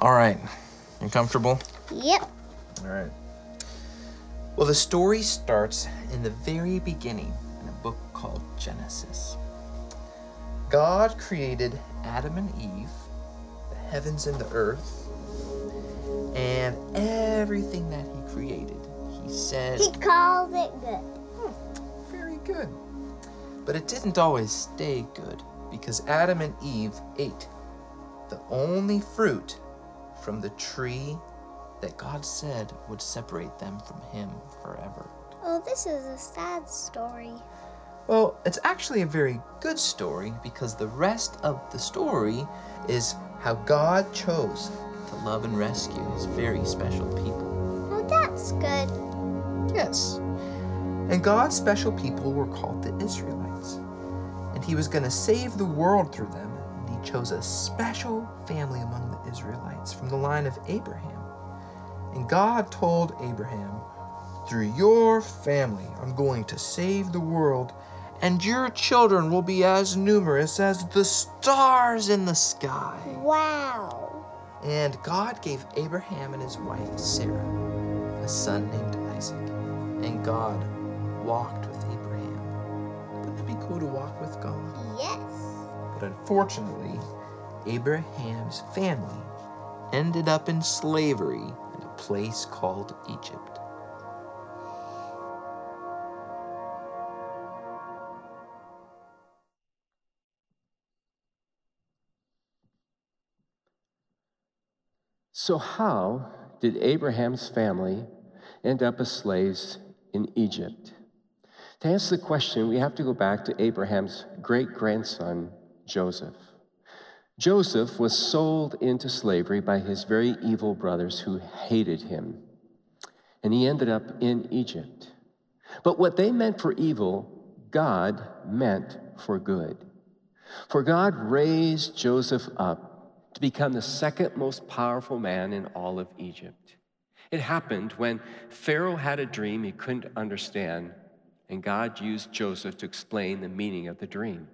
All right. You comfortable? Yep. All right. Well, the story starts in the very beginning in a book called Genesis. God created Adam and Eve, the heavens and the earth, and everything that He created. He said, He calls it good. Hmm, very good. But it didn't always stay good because Adam and Eve ate the only fruit from the tree that God said would separate them from Him forever. Oh, this is a sad story. Well, it's actually a very good story because the rest of the story is how God chose to love and rescue His very special people. Oh, that's good. Yes. And God's special people were called the Israelites. And He was going to save the world through them. Chose a special family among the Israelites from the line of Abraham. And God told Abraham, Through your family, I'm going to save the world, and your children will be as numerous as the stars in the sky. Wow. And God gave Abraham and his wife Sarah a son named Isaac. And God walked with Abraham. Wouldn't it be cool to walk with God? Yes. But unfortunately, Abraham's family ended up in slavery in a place called Egypt. So, how did Abraham's family end up as slaves in Egypt? To answer the question, we have to go back to Abraham's great grandson, Joseph. Joseph was sold into slavery by his very evil brothers who hated him, and he ended up in Egypt. But what they meant for evil, God meant for good. For God raised Joseph up to become the second most powerful man in all of Egypt. It happened when Pharaoh had a dream he couldn't understand, and God used Joseph to explain the meaning of the dream.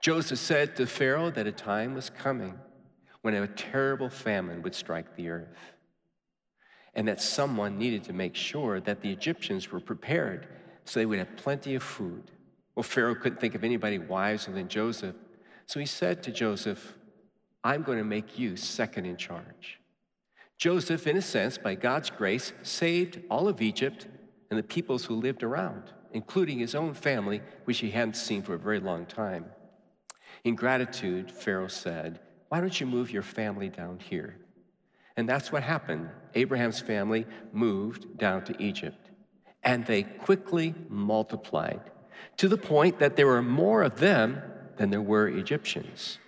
Joseph said to Pharaoh that a time was coming when a terrible famine would strike the earth, and that someone needed to make sure that the Egyptians were prepared so they would have plenty of food. Well, Pharaoh couldn't think of anybody wiser than Joseph, so he said to Joseph, I'm going to make you second in charge. Joseph, in a sense, by God's grace, saved all of Egypt and the peoples who lived around, including his own family, which he hadn't seen for a very long time. In gratitude, Pharaoh said, Why don't you move your family down here? And that's what happened. Abraham's family moved down to Egypt, and they quickly multiplied to the point that there were more of them than there were Egyptians.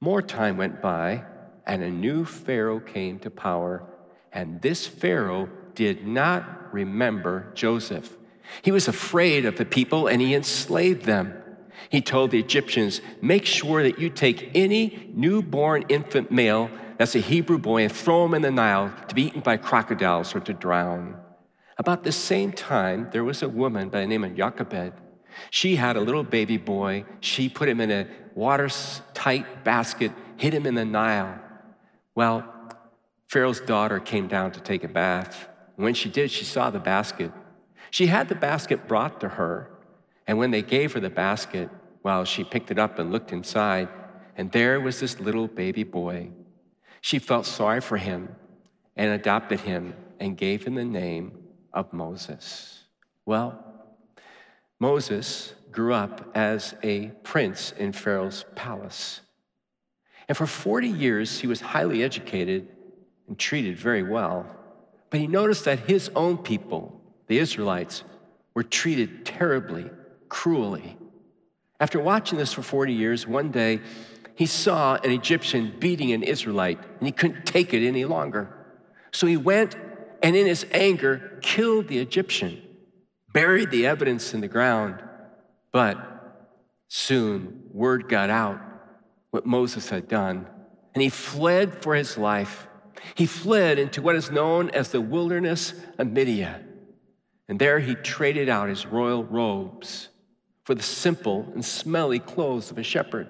More time went by, and a new Pharaoh came to power, and this Pharaoh did not remember Joseph. He was afraid of the people and he enslaved them. He told the Egyptians, Make sure that you take any newborn infant male that's a Hebrew boy and throw him in the Nile to be eaten by crocodiles or to drown. About the same time, there was a woman by the name of Jochebed. She had a little baby boy. She put him in a watertight basket, hid him in the Nile. Well, Pharaoh's daughter came down to take a bath. When she did, she saw the basket. She had the basket brought to her, and when they gave her the basket, well, she picked it up and looked inside, and there was this little baby boy. She felt sorry for him and adopted him and gave him the name of Moses. Well, Moses grew up as a prince in Pharaoh's palace. And for 40 years, he was highly educated and treated very well. But he noticed that his own people, the Israelites, were treated terribly, cruelly. After watching this for 40 years, one day he saw an Egyptian beating an Israelite and he couldn't take it any longer. So he went and, in his anger, killed the Egyptian, buried the evidence in the ground. But soon word got out what Moses had done, and he fled for his life. He fled into what is known as the wilderness of Midian. And there he traded out his royal robes for the simple and smelly clothes of a shepherd.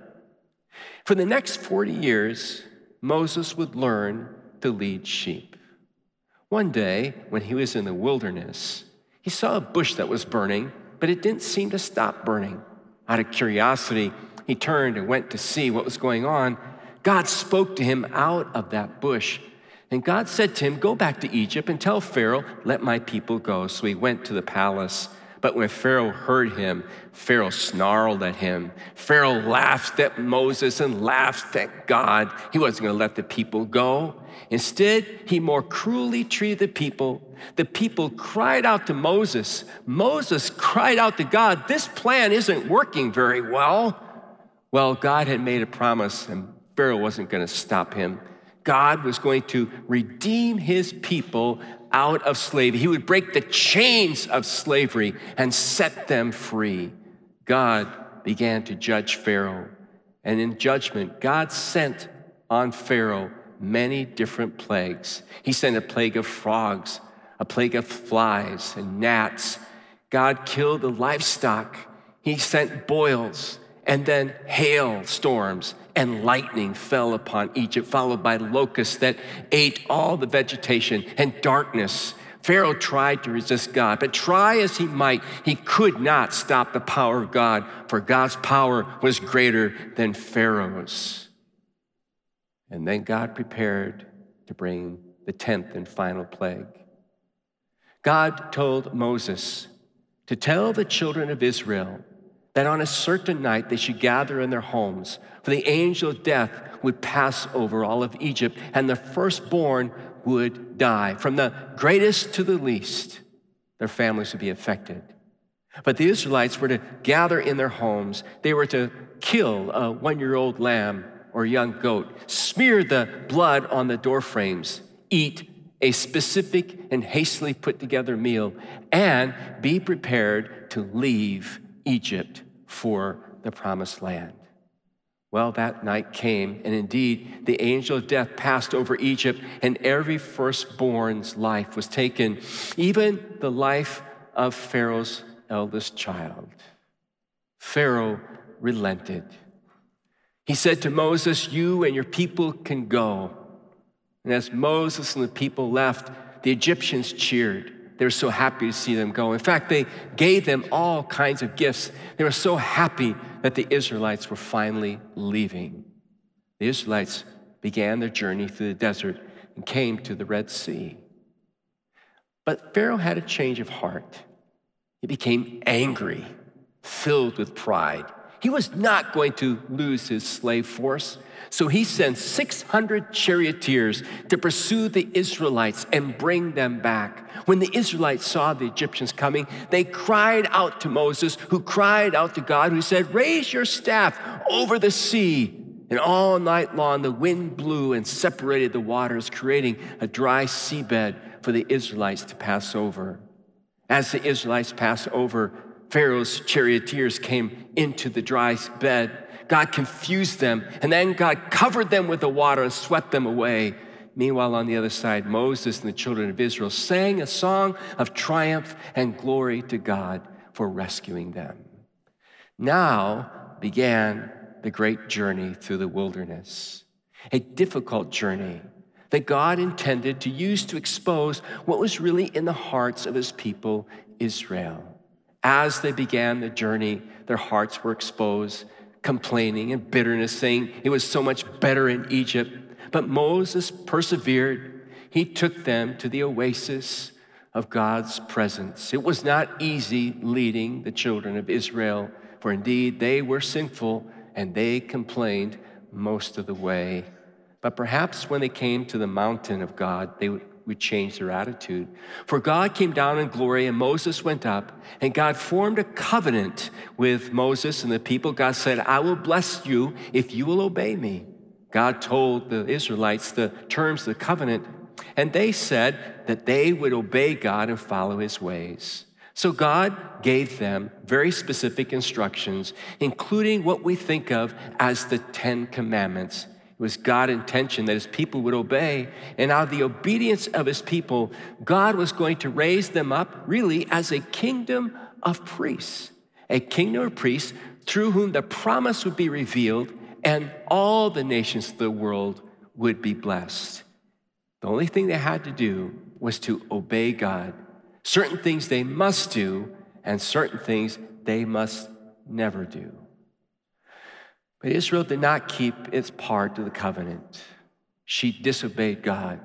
For the next 40 years, Moses would learn to lead sheep. One day, when he was in the wilderness, he saw a bush that was burning, but it didn't seem to stop burning. Out of curiosity, he turned and went to see what was going on. God spoke to him out of that bush. And God said to him, Go back to Egypt and tell Pharaoh, let my people go. So he went to the palace. But when Pharaoh heard him, Pharaoh snarled at him. Pharaoh laughed at Moses and laughed at God. He wasn't going to let the people go. Instead, he more cruelly treated the people. The people cried out to Moses. Moses cried out to God, This plan isn't working very well. Well, God had made a promise, and Pharaoh wasn't going to stop him. God was going to redeem his people out of slavery. He would break the chains of slavery and set them free. God began to judge Pharaoh. And in judgment, God sent on Pharaoh many different plagues. He sent a plague of frogs, a plague of flies and gnats. God killed the livestock. He sent boils and then hail storms and lightning fell upon Egypt, followed by locusts that ate all the vegetation and darkness. Pharaoh tried to resist God, but try as he might, he could not stop the power of God, for God's power was greater than Pharaoh's. And then God prepared to bring the tenth and final plague. God told Moses to tell the children of Israel that on a certain night they should gather in their homes, for the angel of death would pass over all of Egypt, and the firstborn would die. From the greatest to the least, their families would be affected. But the Israelites were to gather in their homes. They were to kill a one year old lamb or young goat, smear the blood on the door frames, eat a specific and hastily put together meal, and be prepared to leave Egypt for the promised land. Well, that night came, and indeed, the angel of death passed over Egypt, and every firstborn's life was taken, even the life of Pharaoh's eldest child. Pharaoh relented. He said to Moses, You and your people can go. And as Moses and the people left, the Egyptians cheered. They were so happy to see them go. In fact, they gave them all kinds of gifts. They were so happy that the Israelites were finally leaving. The Israelites began their journey through the desert and came to the Red Sea. But Pharaoh had a change of heart. He became angry, filled with pride. He was not going to lose his slave force. So he sent 600 charioteers to pursue the Israelites and bring them back. When the Israelites saw the Egyptians coming, they cried out to Moses, who cried out to God, who said, Raise your staff over the sea. And all night long, the wind blew and separated the waters, creating a dry seabed for the Israelites to pass over. As the Israelites passed over, Pharaoh's charioteers came into the dry bed God confused them, and then God covered them with the water and swept them away. Meanwhile, on the other side, Moses and the children of Israel sang a song of triumph and glory to God for rescuing them. Now began the great journey through the wilderness, a difficult journey that God intended to use to expose what was really in the hearts of his people, Israel. As they began the journey, their hearts were exposed complaining and bitterness, saying it was so much better in Egypt. But Moses persevered. He took them to the oasis of God's presence. It was not easy leading the children of Israel, for indeed they were sinful and they complained most of the way. But perhaps when they came to the mountain of God, they would change their attitude. For God came down in glory and Moses went up, and God formed a covenant with Moses and the people. God said, I will bless you if you will obey me. God told the Israelites the terms of the covenant, and they said that they would obey God and follow his ways. So God gave them very specific instructions, including what we think of as the Ten Commandments. Was God's intention that his people would obey. And out of the obedience of his people, God was going to raise them up really as a kingdom of priests, a kingdom of priests through whom the promise would be revealed and all the nations of the world would be blessed. The only thing they had to do was to obey God. Certain things they must do, and certain things they must never do. But Israel did not keep its part of the covenant. She disobeyed God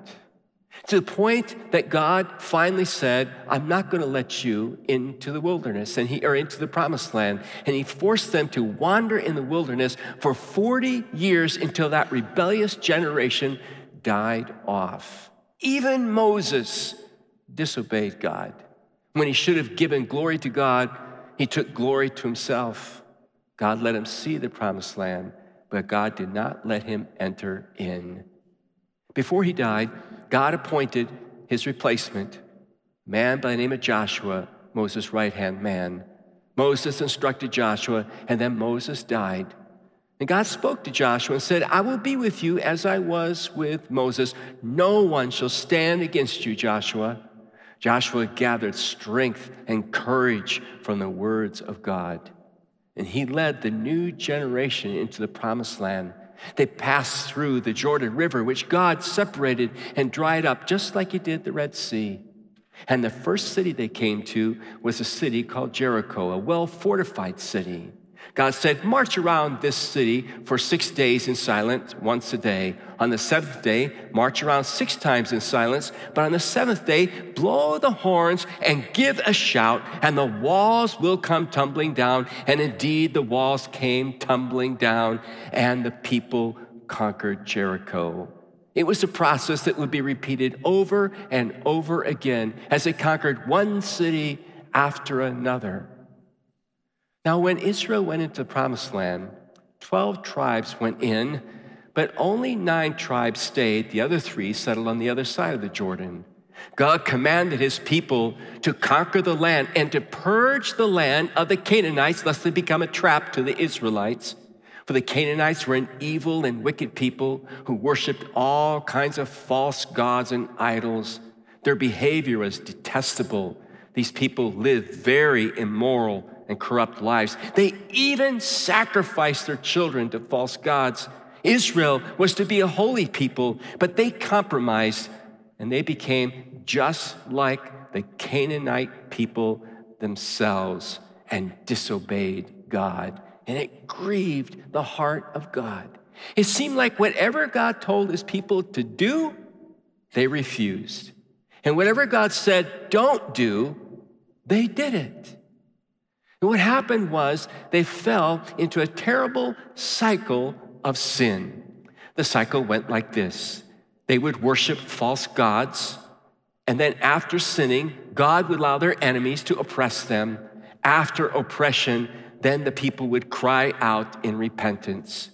to the point that God finally said, I'm not going to let you into the wilderness and he or into the promised land. And he forced them to wander in the wilderness for 40 years until that rebellious generation died off. Even Moses disobeyed God. When he should have given glory to God, he took glory to himself. God let him see the promised land, but God did not let him enter in. Before he died, God appointed his replacement, man by the name of Joshua, Moses' right hand man. Moses instructed Joshua, and then Moses died. And God spoke to Joshua and said, I will be with you as I was with Moses. No one shall stand against you, Joshua. Joshua gathered strength and courage from the words of God. And he led the new generation into the promised land. They passed through the Jordan River, which God separated and dried up, just like He did the Red Sea. And the first city they came to was a city called Jericho, a well fortified city. God said, March around this city for six days in silence, once a day. On the seventh day, march around six times in silence. But on the seventh day, blow the horns and give a shout, and the walls will come tumbling down. And indeed, the walls came tumbling down, and the people conquered Jericho. It was a process that would be repeated over and over again as they conquered one city after another. Now, when Israel went into the promised land, 12 tribes went in, but only nine tribes stayed. The other three settled on the other side of the Jordan. God commanded his people to conquer the land and to purge the land of the Canaanites, lest they become a trap to the Israelites. For the Canaanites were an evil and wicked people who worshiped all kinds of false gods and idols. Their behavior was detestable. These people lived very immoral and corrupt lives. They even sacrificed their children to false gods. Israel was to be a holy people, but they compromised and they became just like the Canaanite people themselves and disobeyed God. And it grieved the heart of God. It seemed like whatever God told his people to do, they refused. And whatever God said, don't do, they did it. And what happened was they fell into a terrible cycle of sin. The cycle went like this they would worship false gods, and then after sinning, God would allow their enemies to oppress them. After oppression, then the people would cry out in repentance.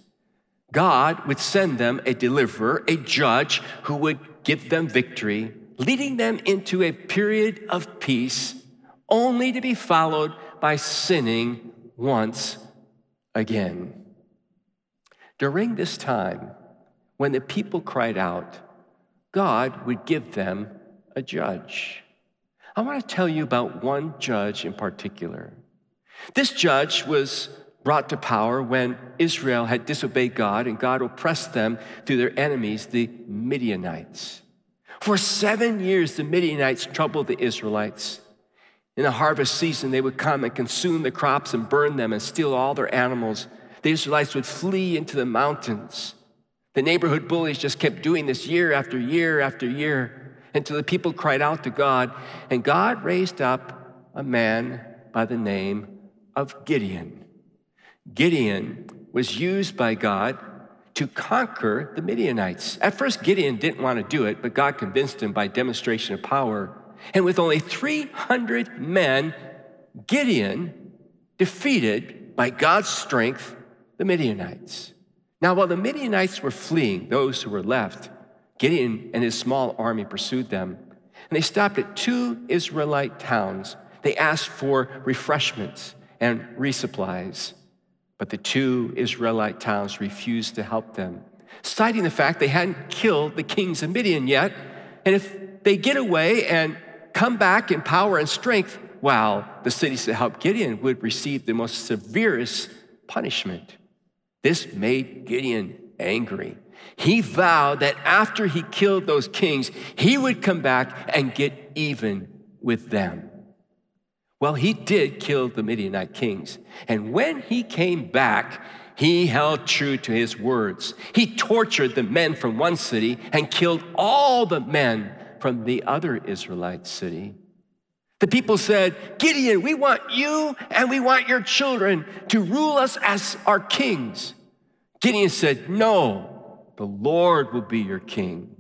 God would send them a deliverer, a judge who would give them victory, leading them into a period of peace, only to be followed by sinning once again. During this time, when the people cried out, God would give them a judge. I want to tell you about one judge in particular. This judge was brought to power when Israel had disobeyed God and God oppressed them through their enemies, the Midianites. For seven years, the Midianites troubled the Israelites. In the harvest season, they would come and consume the crops and burn them and steal all their animals. The Israelites would flee into the mountains. The neighborhood bullies just kept doing this year after year after year until the people cried out to God. And God raised up a man by the name of Gideon. Gideon was used by God to conquer the Midianites. At first, Gideon didn't want to do it, but God convinced him by demonstration of power. And with only 300 men, Gideon defeated, by God's strength, the Midianites. Now, while the Midianites were fleeing, those who were left, Gideon and his small army pursued them. And they stopped at two Israelite towns. They asked for refreshments and resupplies. But the two Israelite towns refused to help them, citing the fact they hadn't killed the kings of Midian yet. And if they get away and come back in power and strength, while the cities that helped Gideon would receive the most severest punishment. This made Gideon angry. he vowed that after he killed those kings, he would come back and get even with them. Well, he did kill the Midianite kings. And when he came back, he held true to his words. He tortured the men from one city and killed all the men from the other Israelite city. The people said, Gideon, we want you and we want your children to rule us as our kings. Gideon said, No, the Lord will be your king.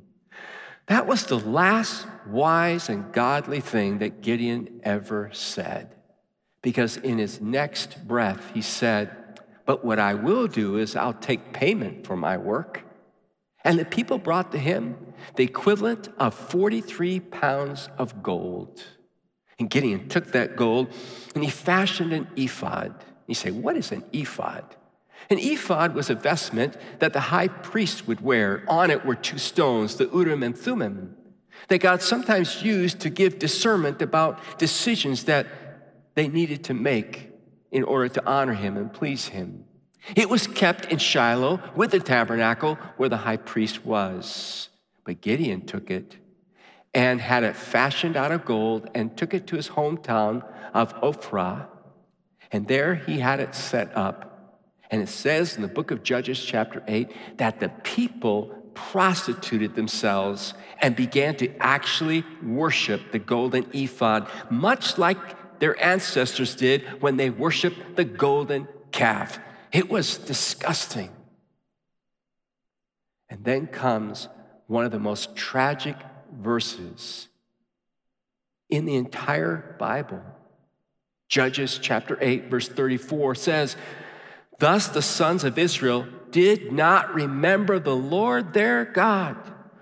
That was the last wise and godly thing that Gideon ever said. Because in his next breath, he said, but what I will do is I'll take payment for my work. And the people brought to him the equivalent of 43 pounds of gold. And Gideon took that gold and he fashioned an ephod. You say, What is an ephod? An ephod was a vestment that the high priest would wear. On it were two stones, the Urim and Thummim, that God sometimes used to give discernment about decisions that they needed to make in order to honor him and please him. It was kept in Shiloh with the tabernacle where the high priest was. But Gideon took it and had it fashioned out of gold and took it to his hometown of Ophrah. And there he had it set up. And it says in the book of Judges, chapter 8, that the people prostituted themselves and began to actually worship the golden ephod, much like their ancestors did when they worshiped the golden calf. It was disgusting. And then comes one of the most tragic verses in the entire Bible. Judges chapter 8, verse 34 says, Thus the sons of Israel did not remember the Lord their God,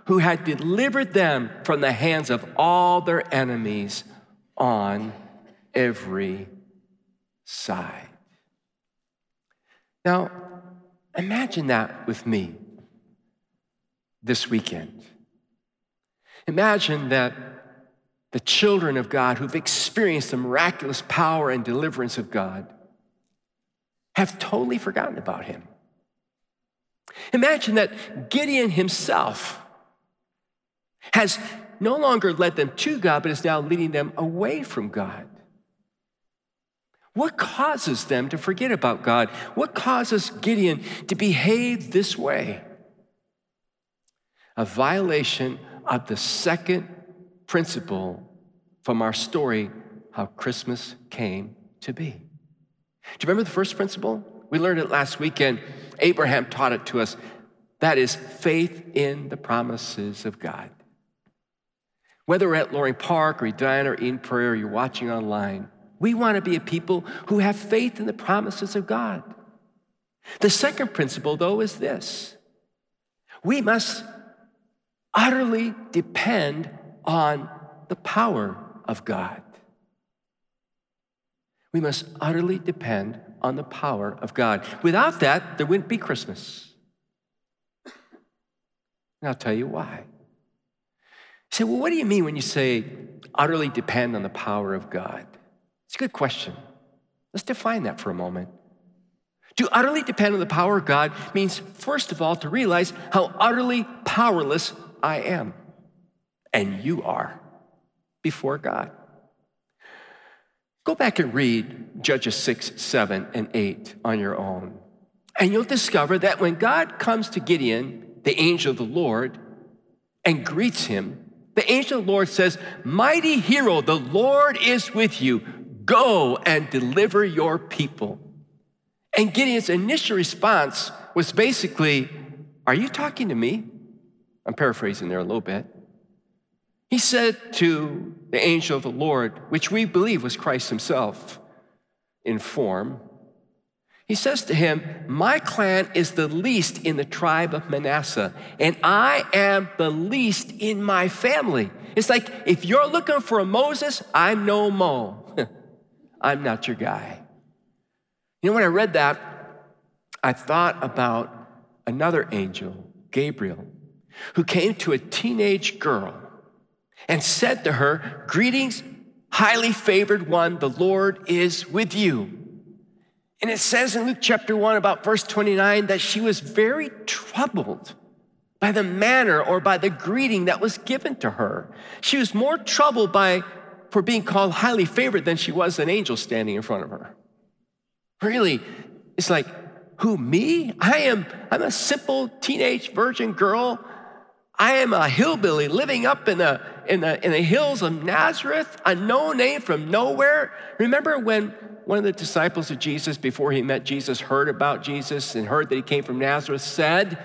who had delivered them from the hands of all their enemies on every side. Now, imagine that with me this weekend. Imagine that the children of God who've experienced the miraculous power and deliverance of God have totally forgotten about him. Imagine that Gideon himself has no longer led them to God, but is now leading them away from God. What causes them to forget about God? What causes Gideon to behave this way? A violation of the second principle from our story, how Christmas came to be. Do you remember the first principle? We learned it last weekend. Abraham taught it to us. That is faith in the promises of God. Whether we're at Loring Park or Edina or Eden Prairie or you're watching online, we want to be a people who have faith in the promises of God. The second principle, though, is this we must utterly depend on the power of God. We must utterly depend on the power of God. Without that, there wouldn't be Christmas. And I'll tell you why. You say, well, what do you mean when you say utterly depend on the power of God? It's a good question. Let's define that for a moment. To utterly depend on the power of God means, first of all, to realize how utterly powerless I am and you are before God. Go back and read Judges 6, 7, and 8 on your own. And you'll discover that when God comes to Gideon, the angel of the Lord, and greets him, the angel of the Lord says, Mighty hero, the Lord is with you. Go and deliver your people. And Gideon's initial response was basically, Are you talking to me? I'm paraphrasing there a little bit. He said to the angel of the Lord, which we believe was Christ himself in form, he says to him, My clan is the least in the tribe of Manasseh, and I am the least in my family. It's like if you're looking for a Moses, I'm no Mo. I'm not your guy. You know, when I read that, I thought about another angel, Gabriel, who came to a teenage girl and said to her, Greetings, highly favored one, the Lord is with you. And it says in Luke chapter 1, about verse 29, that she was very troubled by the manner or by the greeting that was given to her. She was more troubled by for being called highly favored than she was an angel standing in front of her. Really, it's like, who, me? I am, I'm a simple teenage virgin girl. I am a hillbilly living up in the, in the, in the hills of Nazareth, a no name from nowhere. Remember when one of the disciples of Jesus, before he met Jesus, heard about Jesus and heard that he came from Nazareth, said,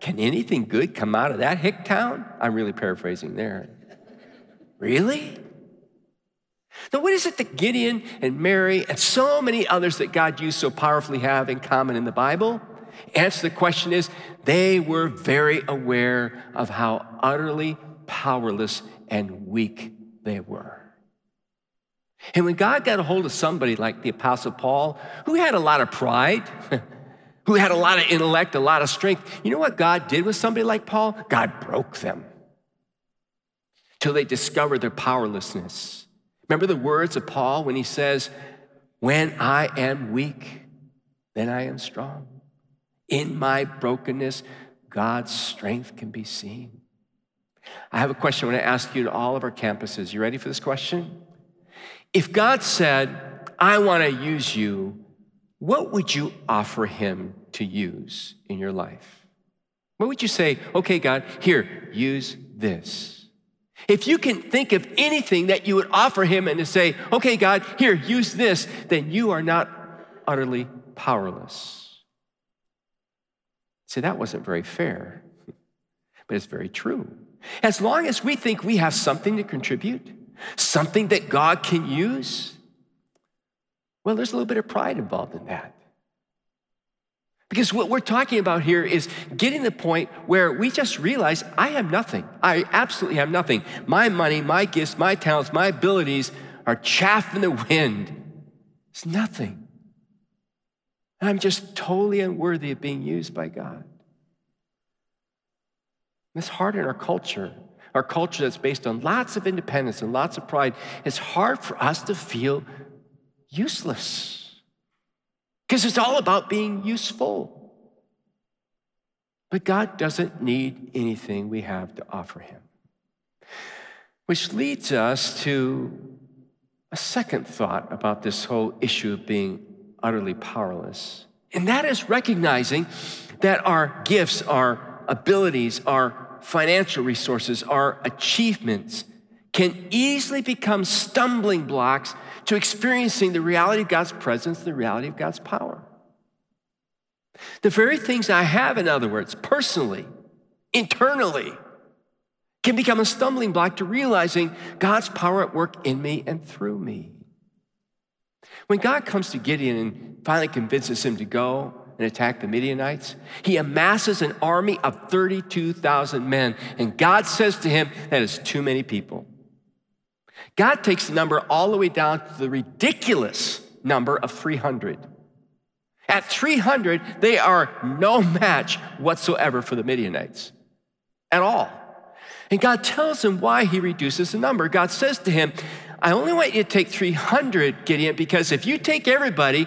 Can anything good come out of that hick town? I'm really paraphrasing there. really? Now, what is it that Gideon and Mary and so many others that God used so powerfully have in common in the Bible? Answer the question is they were very aware of how utterly powerless and weak they were. And when God got a hold of somebody like the Apostle Paul, who had a lot of pride, who had a lot of intellect, a lot of strength, you know what God did with somebody like Paul? God broke them till they discovered their powerlessness. Remember the words of Paul when he says, When I am weak, then I am strong. In my brokenness, God's strength can be seen. I have a question I want to ask you to all of our campuses. You ready for this question? If God said, I want to use you, what would you offer him to use in your life? What would you say, okay, God, here, use this? If you can think of anything that you would offer him and to say, okay, God, here, use this, then you are not utterly powerless. See, that wasn't very fair, but it's very true. As long as we think we have something to contribute, something that God can use, well, there's a little bit of pride involved in that. Because what we're talking about here is getting the point where we just realize I have nothing. I absolutely have nothing. My money, my gifts, my talents, my abilities are chaff in the wind. It's nothing. I'm just totally unworthy of being used by God. It's hard in our culture, our culture that's based on lots of independence and lots of pride. It's hard for us to feel useless because it's all about being useful. But God doesn't need anything we have to offer Him. Which leads us to a second thought about this whole issue of being utterly powerless. And that is recognizing that our gifts, our abilities, our financial resources, our achievements can easily become stumbling blocks to experiencing the reality of God's presence, the reality of God's power. The very things I have, in other words, personally, internally, can become a stumbling block to realizing God's power at work in me and through me. When God comes to Gideon and finally convinces him to go and attack the Midianites, he amasses an army of 32,000 men. And God says to him, That is too many people. God takes the number all the way down to the ridiculous number of 300. At 300, they are no match whatsoever for the Midianites at all. And God tells him why he reduces the number. God says to him, I only want you to take 300, Gideon, because if you take everybody,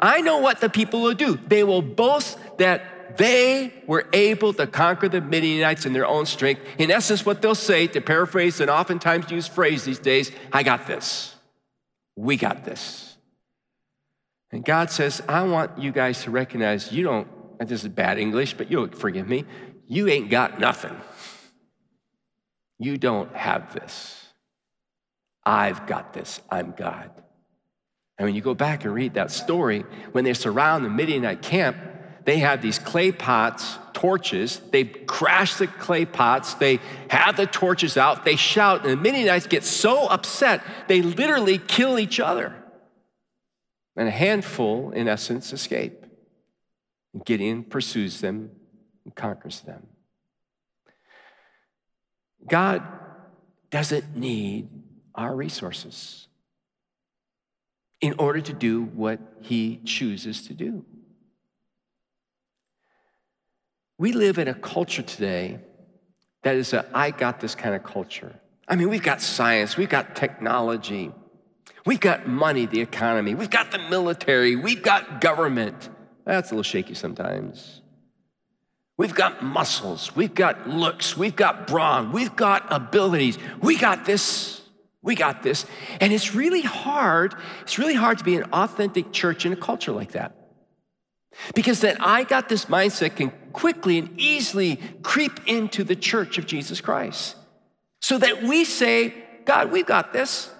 I know what the people will do. They will boast that they were able to conquer the Midianites in their own strength. In essence, what they'll say, to paraphrase an oftentimes used phrase these days, I got this. We got this. And God says, I want you guys to recognize you don't, this is bad English, but you'll forgive me, you ain't got nothing. You don't have this. I've got this. I'm God. And when you go back and read that story, when they surround the Midianite camp, they have these clay pots, torches. They crash the clay pots. They have the torches out. They shout, and the Midianites get so upset, they literally kill each other. And a handful, in essence, escape. Gideon pursues them and conquers them. God doesn't need our resources in order to do what He chooses to do. We live in a culture today that is a I got this kind of culture. I mean, we've got science, we've got technology, we've got money, the economy, we've got the military, we've got government. That's a little shaky sometimes. We've got muscles, we've got looks, we've got brawn, we've got abilities. We got this. We got this. And it's really hard, it's really hard to be an authentic church in a culture like that. Because then I got this mindset can quickly and easily creep into the church of Jesus Christ. So that we say, God, we've got this.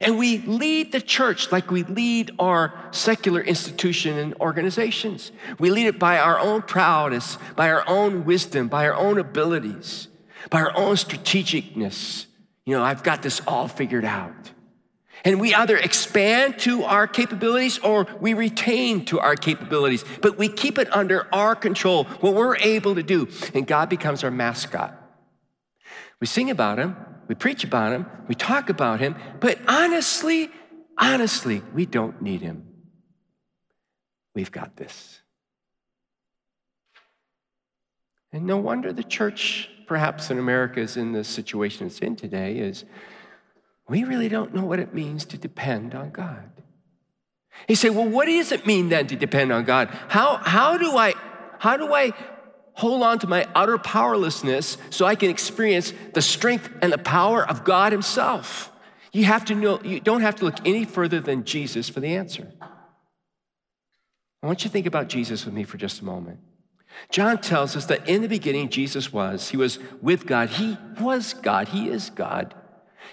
And we lead the church like we lead our secular institution and organizations. We lead it by our own prowess, by our own wisdom, by our own abilities, by our own strategicness. You know, I've got this all figured out. And we either expand to our capabilities or we retain to our capabilities, but we keep it under our control, what we're able to do. And God becomes our mascot. We sing about Him, we preach about him, we talk about him, but honestly, honestly, we don't need him. We've got this. And no wonder the church, perhaps in America, is in the situation it's in today, is we really don't know what it means to depend on God. You say, well, what does it mean then to depend on God? How, how do I how do I hold on to my utter powerlessness so I can experience the strength and the power of God Himself. You have to know, you don't have to look any further than Jesus for the answer. I want you to think about Jesus with me for just a moment. John tells us that in the beginning, Jesus was. He was with God. He was God. He is God.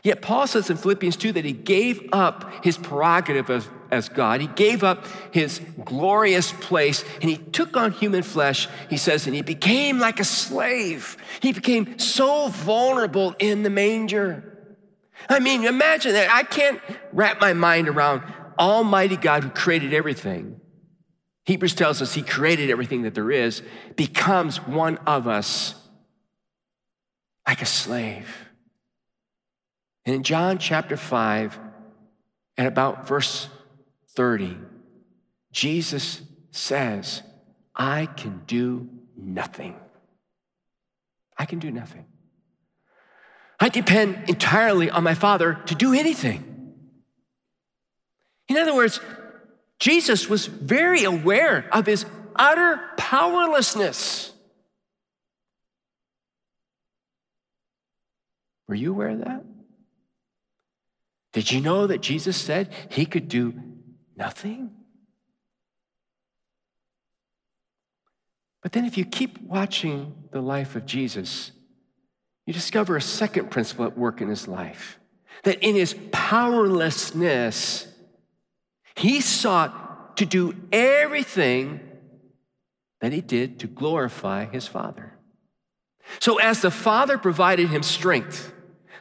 Yet Paul says in Philippians 2 that he gave up his prerogative as, as God. He gave up his glorious place and he took on human flesh, he says, and he became like a slave. He became so vulnerable in the manger. I mean, imagine that. I can't wrap my mind around Almighty God who created everything. Hebrews tells us he created everything that there is, becomes one of us like a slave. And in John chapter 5, at about verse 30, Jesus says, I can do nothing. I can do nothing. I depend entirely on my Father to do anything. In other words, Jesus was very aware of his utter powerlessness. Were you aware of that? Did you know that Jesus said he could do nothing? But then, if you keep watching the life of Jesus, you discover a second principle at work in his life that in his powerlessness, he sought to do everything that he did to glorify his Father. So, as the Father provided him strength,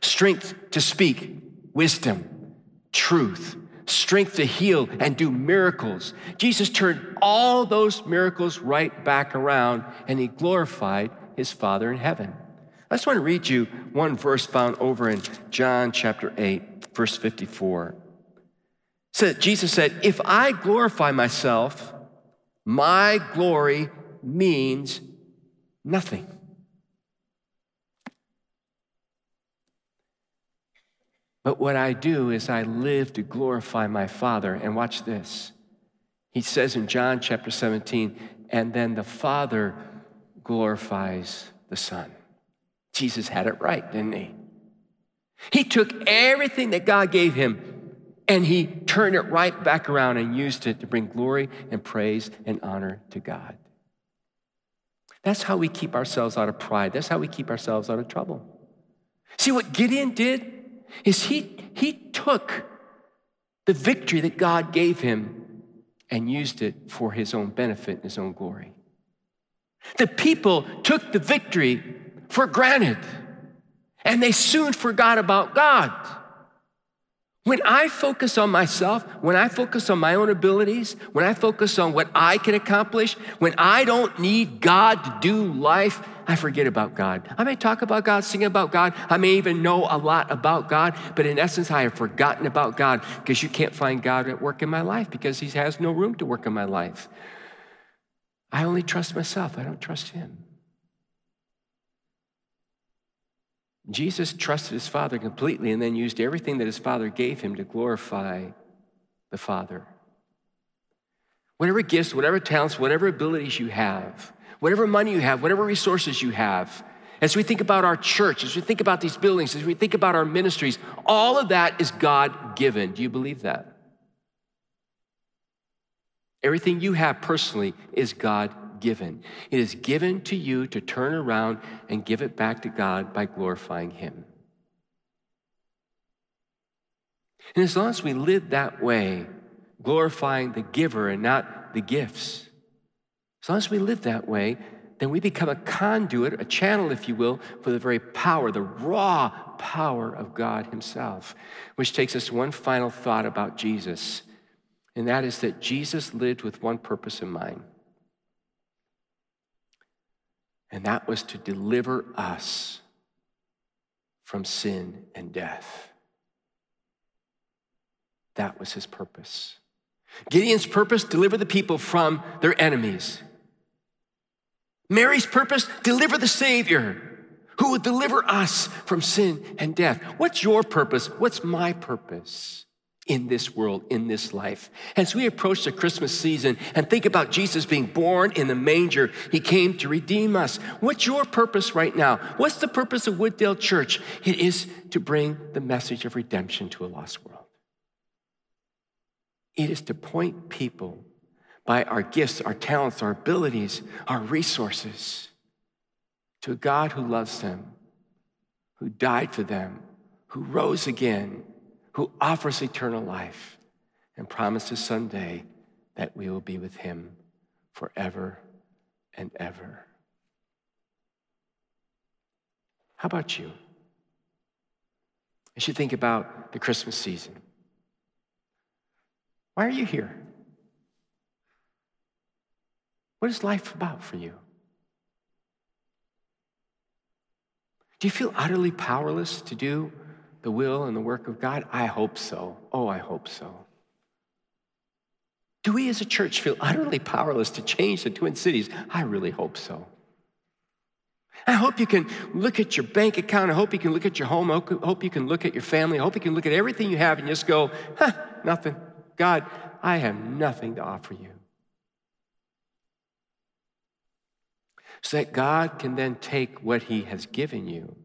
strength to speak, wisdom, truth, strength to heal and do miracles. Jesus turned all those miracles right back around and he glorified his Father in heaven. I just want to read you one verse found over in John chapter 8, verse 54. So Jesus said, If I glorify myself, my glory means nothing. But what I do is I live to glorify my Father. And watch this. He says in John chapter 17, and then the Father glorifies the Son. Jesus had it right, didn't he? He took everything that God gave him and he turned it right back around and used it to bring glory and praise and honor to God. That's how we keep ourselves out of pride. That's how we keep ourselves out of trouble. See what Gideon did? is he, he took the victory that God gave him and used it for his own benefit and his own glory. The people took the victory for granted and they soon forgot about God. When I focus on myself, when I focus on my own abilities, when I focus on what I can accomplish, when I don't need God to do life, I forget about God. I may talk about God, sing about God. I may even know a lot about God, but in essence, I have forgotten about God because you can't find God at work in my life because He has no room to work in my life. I only trust myself, I don't trust Him. Jesus trusted his Father completely and then used everything that his Father gave him to glorify the Father. Whatever gifts, whatever talents, whatever abilities you have, whatever money you have, whatever resources you have, as we think about our church, as we think about these buildings, as we think about our ministries, all of that is God given. Do you believe that? Everything you have personally is God given. It is given to you to turn around and give it back to God by glorifying Him. And as long as we live that way, glorifying the giver and not the gifts, as long as we live that way, then we become a conduit, a channel, if you will, for the very power, the raw power of God Himself. Which takes us to one final thought about Jesus, and that is that Jesus lived with one purpose in mind, and that was to deliver us from sin and death. That was His purpose. Gideon's purpose deliver the people from their enemies. Mary's purpose deliver the Savior who will deliver us from sin and death. What's your purpose? What's my purpose? In this world, in this life. As we approach the Christmas season and think about Jesus being born in the manger, he came to redeem us. What's your purpose right now? What's the purpose of Wooddale Church? It is to bring the message of redemption to a lost world. It is to point people by our gifts, our talents, our abilities, our resources to a God who loves them, who died for them, who rose again, who offers eternal life, and promises someday that we will be with him forever and ever. How about you? As you think about the Christmas season, why are you here? What is life about for you? Do you feel utterly powerless to do the will and the work of God? I hope so. Oh, I hope so. Do we as a church feel utterly powerless to change the Twin Cities? I really hope so. I hope you can look at your bank account. I hope you can look at your home. I hope you can look at your family. I hope you can look at everything you have and just go, huh, nothing. God, I have nothing to offer you. so that God can then take what He has given you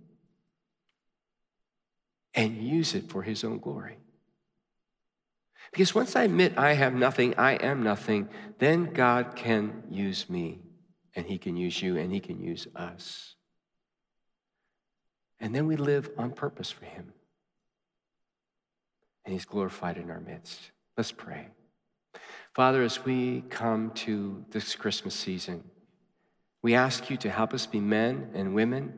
and use it for His own glory. Because once I admit I have nothing, I am nothing, then God can use me, and He can use you, and He can use us. And then we live on purpose for Him. And He's glorified in our midst. Let's pray. Father, as we come to this Christmas season, we ask you to help us be men and women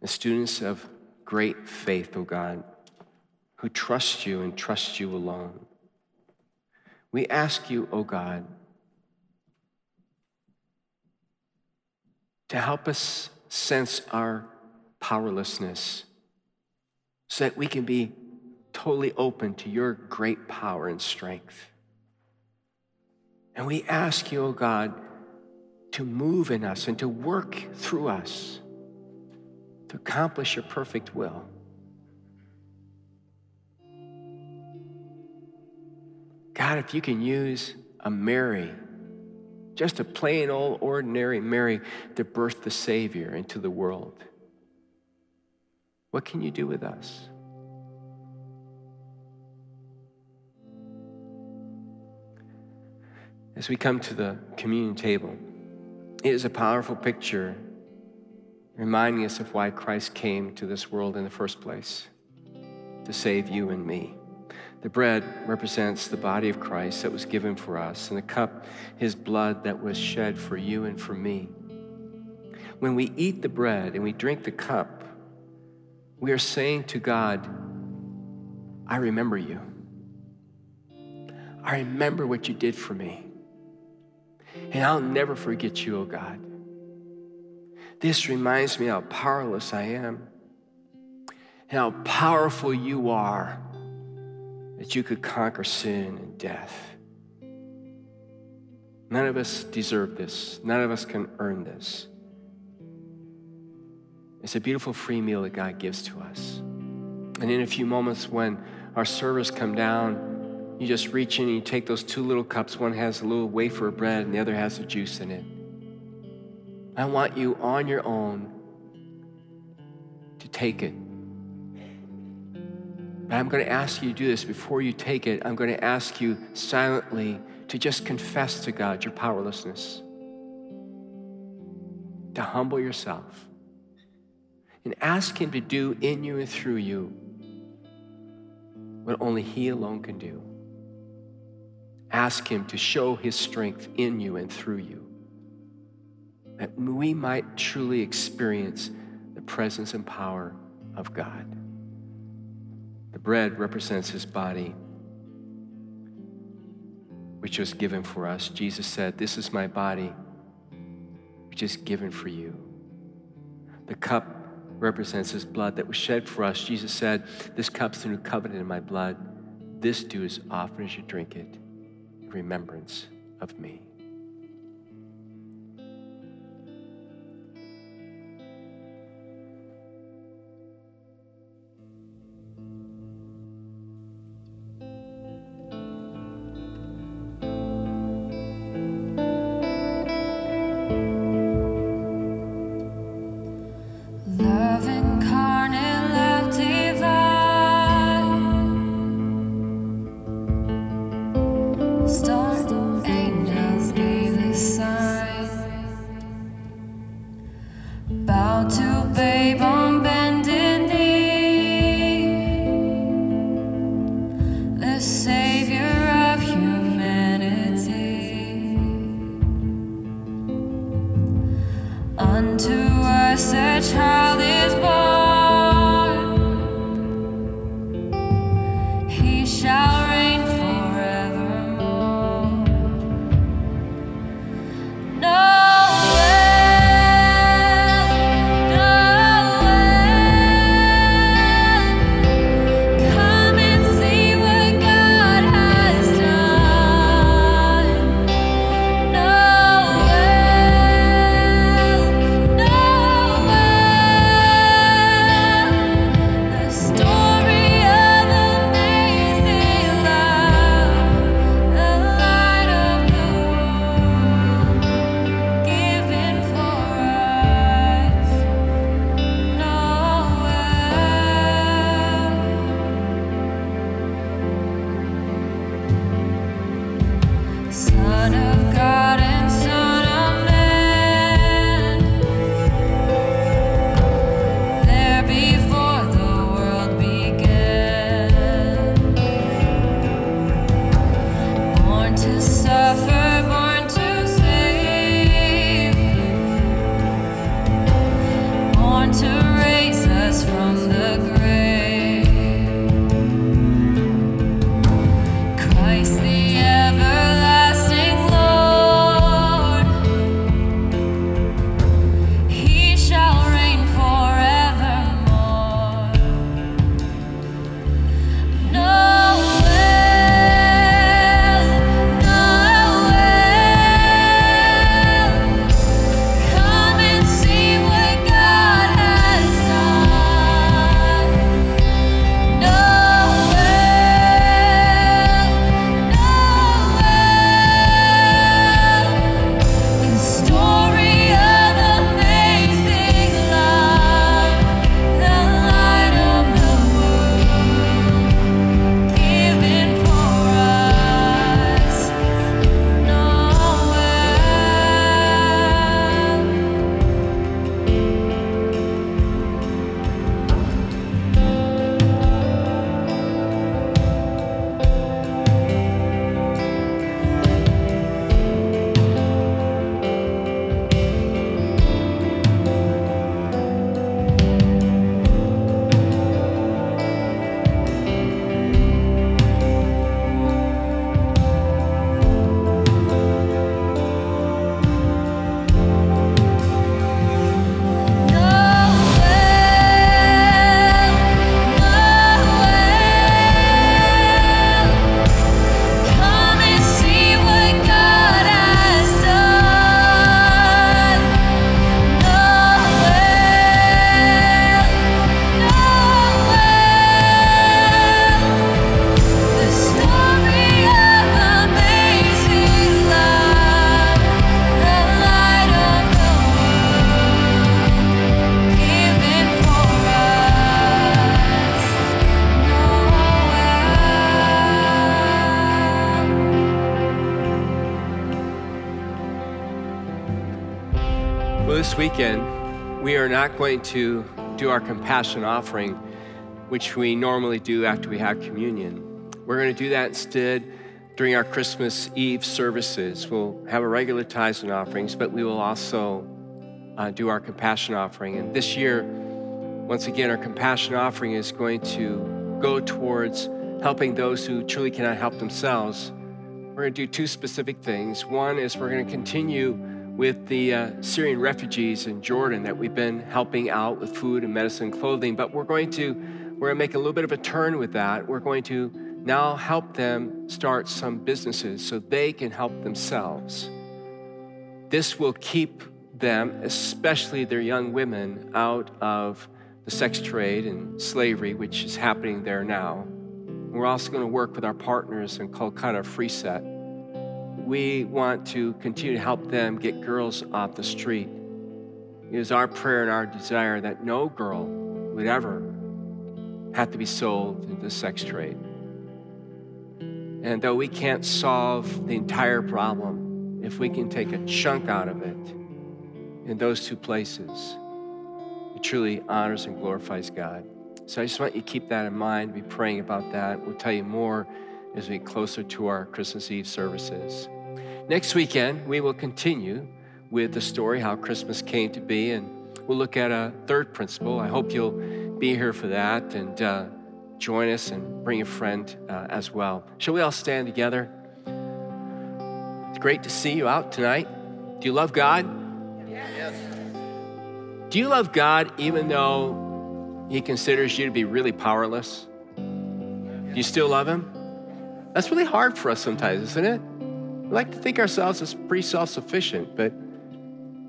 and students of great faith, O oh God, who trust you and trust you alone. We ask you, O oh God, to help us sense our powerlessness so that we can be totally open to your great power and strength. And we ask you, O oh God, to move in us and to work through us to accomplish your perfect will. God, if you can use a Mary, just a plain old ordinary Mary, to birth the Savior into the world, what can you do with us? As we come to the communion table, it is a powerful picture reminding us of why Christ came to this world in the first place to save you and me. The bread represents the body of Christ that was given for us, and the cup, his blood that was shed for you and for me. When we eat the bread and we drink the cup, we are saying to God, I remember you. I remember what you did for me. And I'll never forget you, oh God. This reminds me how powerless I am and how powerful you are that you could conquer sin and death. None of us deserve this. None of us can earn this. It's a beautiful free meal that God gives to us. And in a few moments, when our servers come down, you just reach in and you take those two little cups. One has a little wafer of bread and the other has the juice in it. I want you on your own to take it. But I'm going to ask you to do this before you take it. I'm going to ask you silently to just confess to God your powerlessness, to humble yourself, and ask Him to do in you and through you what only He alone can do. Ask Him to show His strength in you and through you, that we might truly experience the presence and power of God. The bread represents His body, which was given for us. Jesus said, This is my body, which is given for you. The cup represents his blood that was shed for us. Jesus said, This cup's the new covenant in my blood. This do as often as you drink it in remembrance of me. Not going to do our compassion offering, which we normally do after we have communion. We're going to do that instead during our Christmas Eve services. We'll have a regular tithes and offerings, but we will also uh, do our compassion offering. And this year, once again, our compassion offering is going to go towards helping those who truly cannot help themselves. We're going to do two specific things. One is we're going to continue with the uh, Syrian refugees in Jordan that we've been helping out with food and medicine and clothing, but we're going to we're going to make a little bit of a turn with that. We're going to now help them start some businesses so they can help themselves. This will keep them, especially their young women, out of the sex trade and slavery, which is happening there now. We're also going to work with our partners in Kolkata Freeset we want to continue to help them get girls off the street. It is our prayer and our desire that no girl would ever have to be sold into the sex trade. And though we can't solve the entire problem, if we can take a chunk out of it in those two places, it truly honors and glorifies God. So I just want you to keep that in mind, be praying about that. We'll tell you more as we get closer to our Christmas Eve services. Next weekend, we will continue with the story how Christmas came to be, and we'll look at a third principle. I hope you'll be here for that and uh, join us and bring a friend uh, as well. Shall we all stand together? It's great to see you out tonight. Do you love God? Yes. Do you love God even though He considers you to be really powerless? Do you still love Him? That's really hard for us sometimes, isn't it? We like to think ourselves as pretty self sufficient, but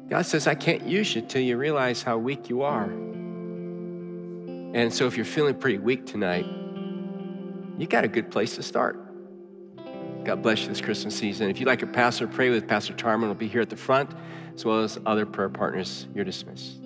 God says, I can't use you till you realize how weak you are. And so if you're feeling pretty weak tonight, you got a good place to start. God bless you this Christmas season. If you'd like a pastor, pray with Pastor Tarman. will be here at the front, as well as other prayer partners. You're dismissed.